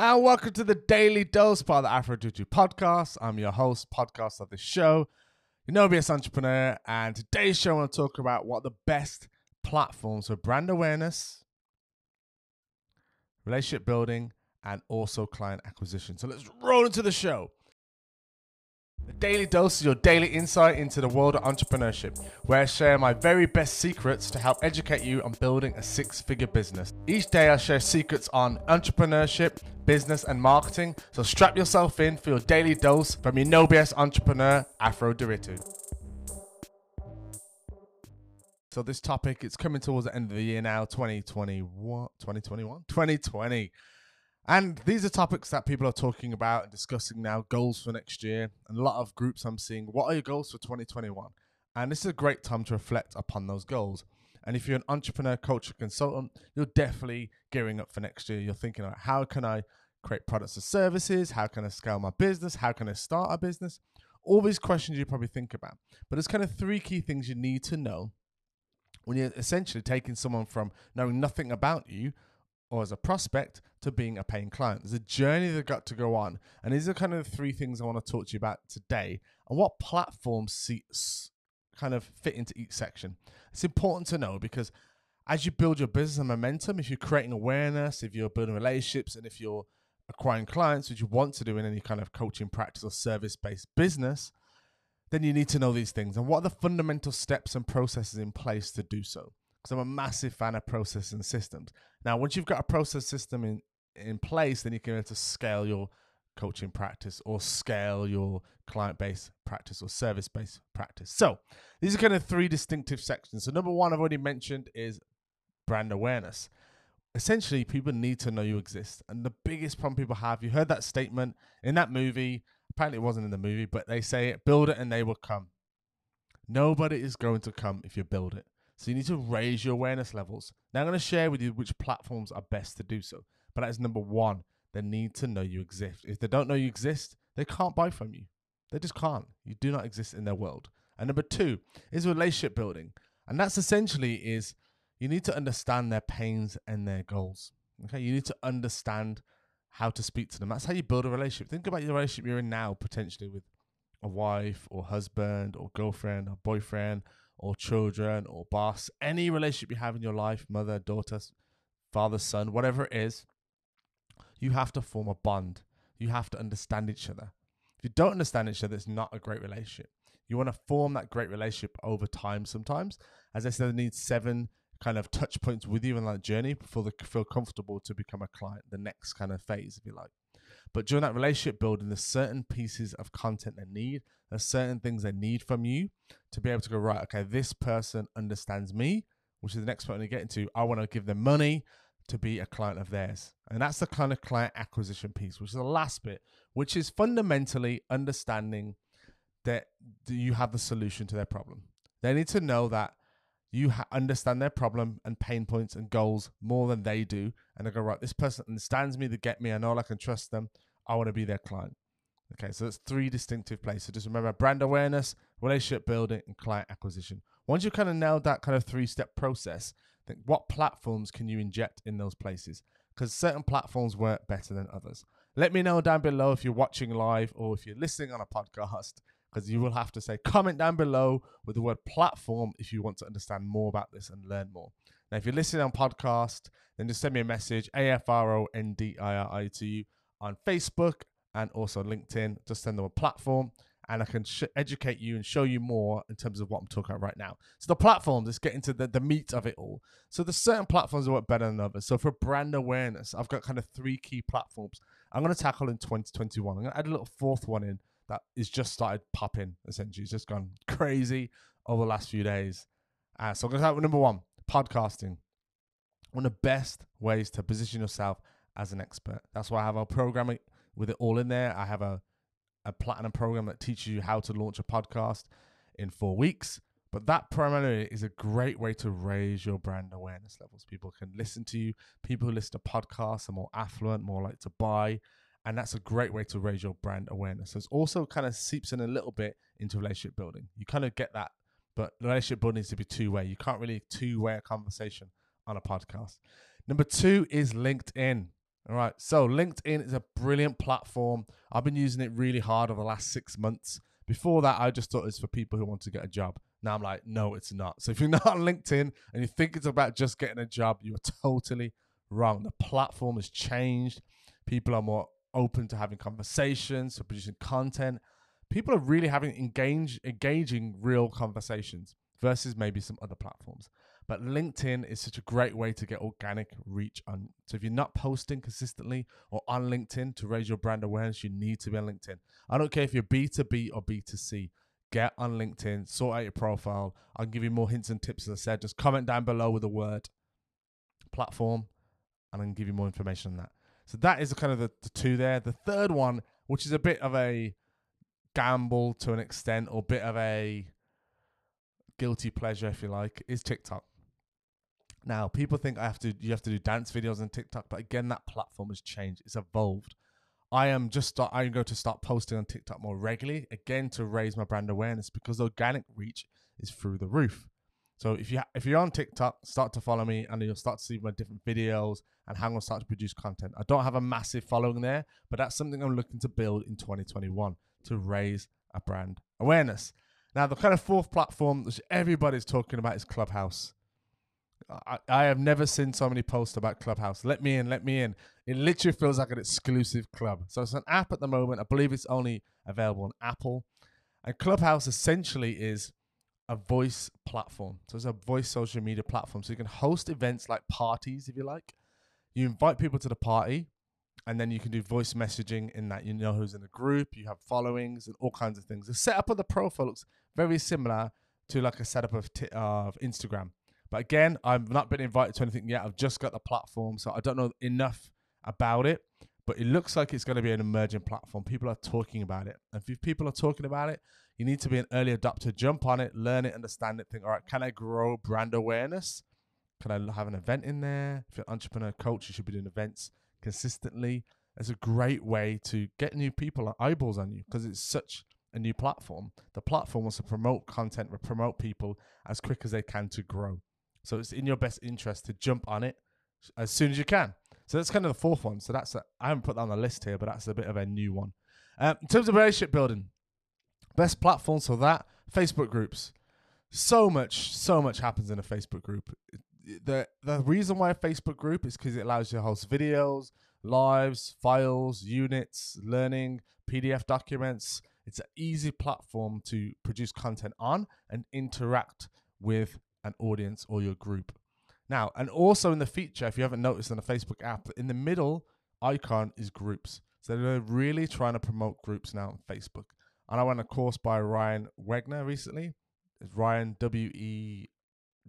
And welcome to the Daily Dose of the Afro Juju podcast. I'm your host, podcast of the show, you know, BS Entrepreneur. And today's show, I want to talk about what the best platforms for brand awareness, relationship building, and also client acquisition. So let's roll into the show. The Daily Dose is your daily insight into the world of entrepreneurship, where I share my very best secrets to help educate you on building a six figure business. Each day, I share secrets on entrepreneurship, business, and marketing. So strap yourself in for your daily dose from your no BS entrepreneur, Afro Ndiritu. So this topic, it's coming towards the end of the year now, 2021, 2021, 2020. And these are topics that people are talking about and discussing now, goals for next year. And a lot of groups I'm seeing, what are your goals for 2021? And this is a great time to reflect upon those goals. And if you're an entrepreneur, culture consultant, you're definitely gearing up for next year. You're thinking about how can I create products or services? How can I scale my business? How can I start a business? All these questions you probably think about. But there's kind of three key things you need to know when you're essentially taking someone from knowing nothing about you or as a prospect to being a paying client. There's a journey they've got to go on. And these are kind of the three things I want to talk to you about today and what platforms seats kind of fit into each section. It's important to know because as you build your business and momentum, if you're creating awareness, if you're building relationships, and if you're acquiring clients, which you want to do in any kind of coaching practice or service based business, then you need to know these things and what are the fundamental steps and processes in place to do so because I'm a massive fan of process and systems. Now, once you've got a process system in, in place, then you can be able to scale your coaching practice or scale your client based practice or service based practice. So, these are kind of three distinctive sections. So, number one, I've already mentioned is brand awareness. Essentially, people need to know you exist. And the biggest problem people have, you heard that statement in that movie. Apparently, it wasn't in the movie, but they say it build it and they will come. Nobody is going to come if you build it. So you need to raise your awareness levels. Now I'm going to share with you which platforms are best to do so. But that is number one. They need to know you exist. If they don't know you exist, they can't buy from you. They just can't. You do not exist in their world. And number two is relationship building. And that's essentially is you need to understand their pains and their goals. Okay. You need to understand how to speak to them. That's how you build a relationship. Think about your relationship you're in now, potentially with a wife or husband or girlfriend or boyfriend or children or boss, any relationship you have in your life, mother, daughter, father, son, whatever it is, you have to form a bond. You have to understand each other. If you don't understand each other, it's not a great relationship. You want to form that great relationship over time sometimes. As I said, I need seven kind of touch points with you in that journey before they feel comfortable to become a client, the next kind of phase, if you like. But during that relationship building, there's certain pieces of content they need. There's certain things they need from you to be able to go, right, okay, this person understands me, which is the next point I get into. I want to give them money to be a client of theirs. And that's the kind of client acquisition piece, which is the last bit, which is fundamentally understanding that you have the solution to their problem. They need to know that you ha- understand their problem and pain points and goals more than they do. And they go, right, this person understands me, they get me, I know I can trust them. I want to be their client. Okay, so that's three distinctive places. So just remember brand awareness, relationship building, and client acquisition. Once you kind of nailed that kind of three step process, think what platforms can you inject in those places? Because certain platforms work better than others. Let me know down below if you're watching live or if you're listening on a podcast because you will have to say comment down below with the word platform if you want to understand more about this and learn more. Now, if you're listening on podcast, then just send me a message, A-F-R-O-N-D-I-R-I to you on Facebook and also LinkedIn. Just send them a platform and I can sh- educate you and show you more in terms of what I'm talking about right now. So the platforms, let's get into the, the meat of it all. So there's certain platforms that work better than others. So for brand awareness, I've got kind of three key platforms I'm going to tackle in 2021. I'm going to add a little fourth one in that is just started popping. Essentially, it's just gone crazy over the last few days. Uh, so I'm going to start with number one: podcasting. One of the best ways to position yourself as an expert. That's why I have a program with it all in there. I have a a platinum program that teaches you how to launch a podcast in four weeks. But that primarily is a great way to raise your brand awareness levels. People can listen to you. People who listen to podcasts are more affluent, more like to buy and that's a great way to raise your brand awareness. So it's also kind of seeps in a little bit into relationship building. You kind of get that, but relationship building needs to be two way. You can't really two way a conversation on a podcast. Number two is LinkedIn. All right. So LinkedIn is a brilliant platform. I've been using it really hard over the last six months. Before that, I just thought it was for people who want to get a job. Now I'm like, no, it's not. So if you're not on LinkedIn and you think it's about just getting a job, you are totally wrong. The platform has changed. People are more open to having conversations, to producing content. People are really having engage, engaging real conversations versus maybe some other platforms. But LinkedIn is such a great way to get organic reach on. So if you're not posting consistently or on LinkedIn to raise your brand awareness, you need to be on LinkedIn. I don't care if you're B2B or B2C. Get on LinkedIn, sort out your profile. I'll give you more hints and tips, as I said. Just comment down below with the word platform, and I can give you more information on that. So that is kind of the, the two there. The third one, which is a bit of a gamble to an extent, or bit of a guilty pleasure, if you like, is TikTok. Now, people think I have to you have to do dance videos on TikTok, but again, that platform has changed. It's evolved. I am just start, I'm going to start posting on TikTok more regularly again to raise my brand awareness because organic reach is through the roof. So if you if you're on TikTok, start to follow me and you'll start to see my different videos and how I'm start to produce content. I don't have a massive following there, but that's something I'm looking to build in 2021 to raise a brand awareness. Now the kind of fourth platform that everybody's talking about is Clubhouse. I, I have never seen so many posts about Clubhouse. Let me in, let me in. It literally feels like an exclusive club. So it's an app at the moment. I believe it's only available on Apple. And Clubhouse essentially is a voice platform. So it's a voice social media platform. So you can host events like parties, if you like. You invite people to the party, and then you can do voice messaging in that you know who's in the group, you have followings, and all kinds of things. The setup of the profile looks very similar to like a setup of, t- of Instagram. But again, I've not been invited to anything yet. I've just got the platform, so I don't know enough about it. But it looks like it's going to be an emerging platform. People are talking about it. And if people are talking about it, you need to be an early adopter. Jump on it, learn it, understand it. Think, all right, can I grow brand awareness? Can I have an event in there? If you're an entrepreneur coach, you should be doing events consistently. It's a great way to get new people, eyeballs on you, because it's such a new platform. The platform wants to promote content, promote people as quick as they can to grow. So it's in your best interest to jump on it as soon as you can. So that's kind of the fourth one. So that's I haven't put that on the list here, but that's a bit of a new one. Um, in terms of relationship building, best platforms for that Facebook groups. So much, so much happens in a Facebook group. The the reason why a Facebook group is because it allows you to host videos, lives, files, units, learning, PDF documents. It's an easy platform to produce content on and interact with an audience or your group. Now, and also in the feature, if you haven't noticed on the Facebook app, in the middle icon is groups. So they're really trying to promote groups now on Facebook. And I went a course by Ryan Wegner recently. It's Ryan W E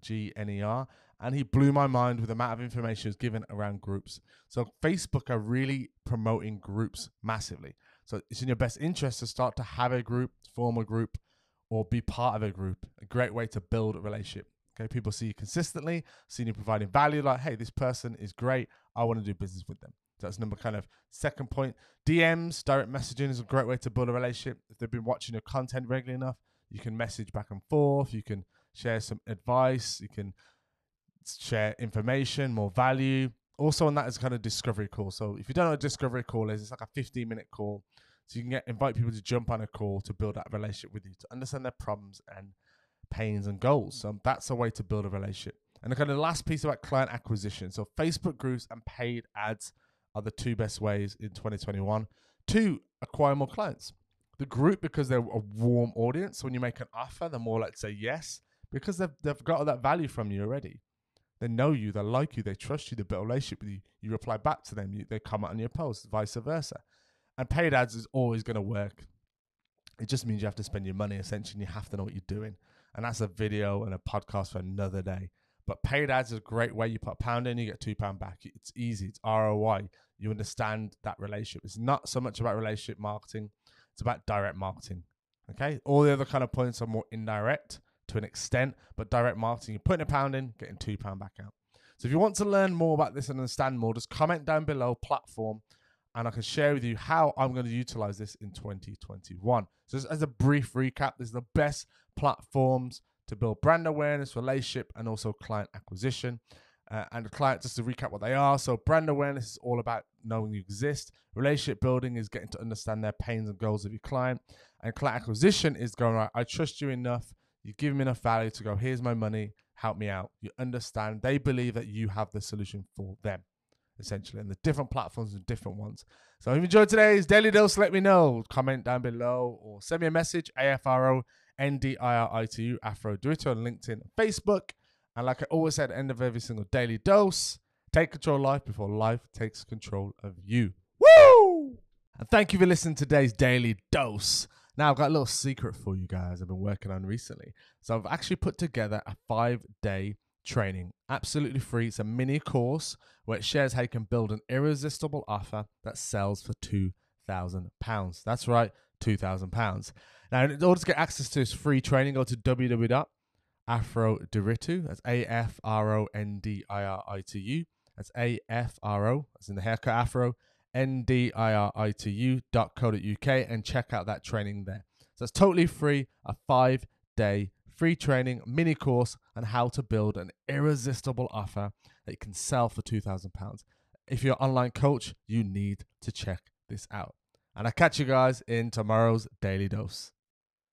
G N E R. And he blew my mind with the amount of information he was given around groups. So Facebook are really promoting groups massively. So it's in your best interest to start to have a group, form a group, or be part of a group. A great way to build a relationship. Okay, people see you consistently, seeing you providing value, like, hey, this person is great. I want to do business with them. That's number kind of second point. DMs, direct messaging is a great way to build a relationship. If they've been watching your content regularly enough, you can message back and forth. You can share some advice. You can share information, more value. Also, on that is kind of discovery call. So if you don't know what a discovery call is, it's like a 15 minute call. So you can get invite people to jump on a call to build that relationship with you, to understand their problems and pains and goals. So that's a way to build a relationship. And the kind of last piece about client acquisition. So Facebook groups and paid ads are the two best ways in 2021 to acquire more clients. The group because they're a warm audience. When you make an offer, they're more like to say yes because they've they've got all that value from you already. They know you, they like you, they trust you, they build a relationship with you. You reply back to them, you, they comment on your posts, vice versa. And paid ads is always going to work. It just means you have to spend your money essentially. And you have to know what you're doing and that's a video and a podcast for another day. But paid ads is a great way. You put a pound in, you get two pound back. It's easy. It's ROI. You understand that relationship. It's not so much about relationship marketing. It's about direct marketing. Okay. All the other kind of points are more indirect to an extent, but direct marketing, you're putting a pound in, getting two pound back out. So if you want to learn more about this and understand more, just comment down below platform and I can share with you how I'm going to utilize this in 2021. So, as a brief recap, this is the best platforms to build brand awareness, relationship, and also client acquisition. Uh, and the client, just to recap what they are. So, brand awareness is all about knowing you exist. Relationship building is getting to understand their pains and goals of your client. And client acquisition is going, right, I trust you enough. You give me enough value to go, here's my money, help me out. You understand. They believe that you have the solution for them, essentially. And the different platforms and different ones. So, if you enjoyed today's Daily Dose, let me know. Comment down below or send me a message, AFRO N D I R I T U, Afro. Do it on LinkedIn, Facebook. And like I always say at the end of every single daily dose, take control of life before life takes control of you. Woo! And thank you for listening to today's daily dose. Now, I've got a little secret for you guys I've been working on recently. So, I've actually put together a five day training, absolutely free. It's a mini course where it shares how you can build an irresistible offer that sells for £2,000. That's right, £2,000. Now, in order to get access to this free training, go to www Afro Ndiritu. That's A F R O N D I R I T U. That's A F R O, as in the haircut Afro, N D I R I T U dot co dot UK and check out that training there. So it's totally free, a five day free training mini course on how to build an irresistible offer that you can sell for £2,000. If you're an online coach, you need to check this out. And I catch you guys in tomorrow's Daily Dose.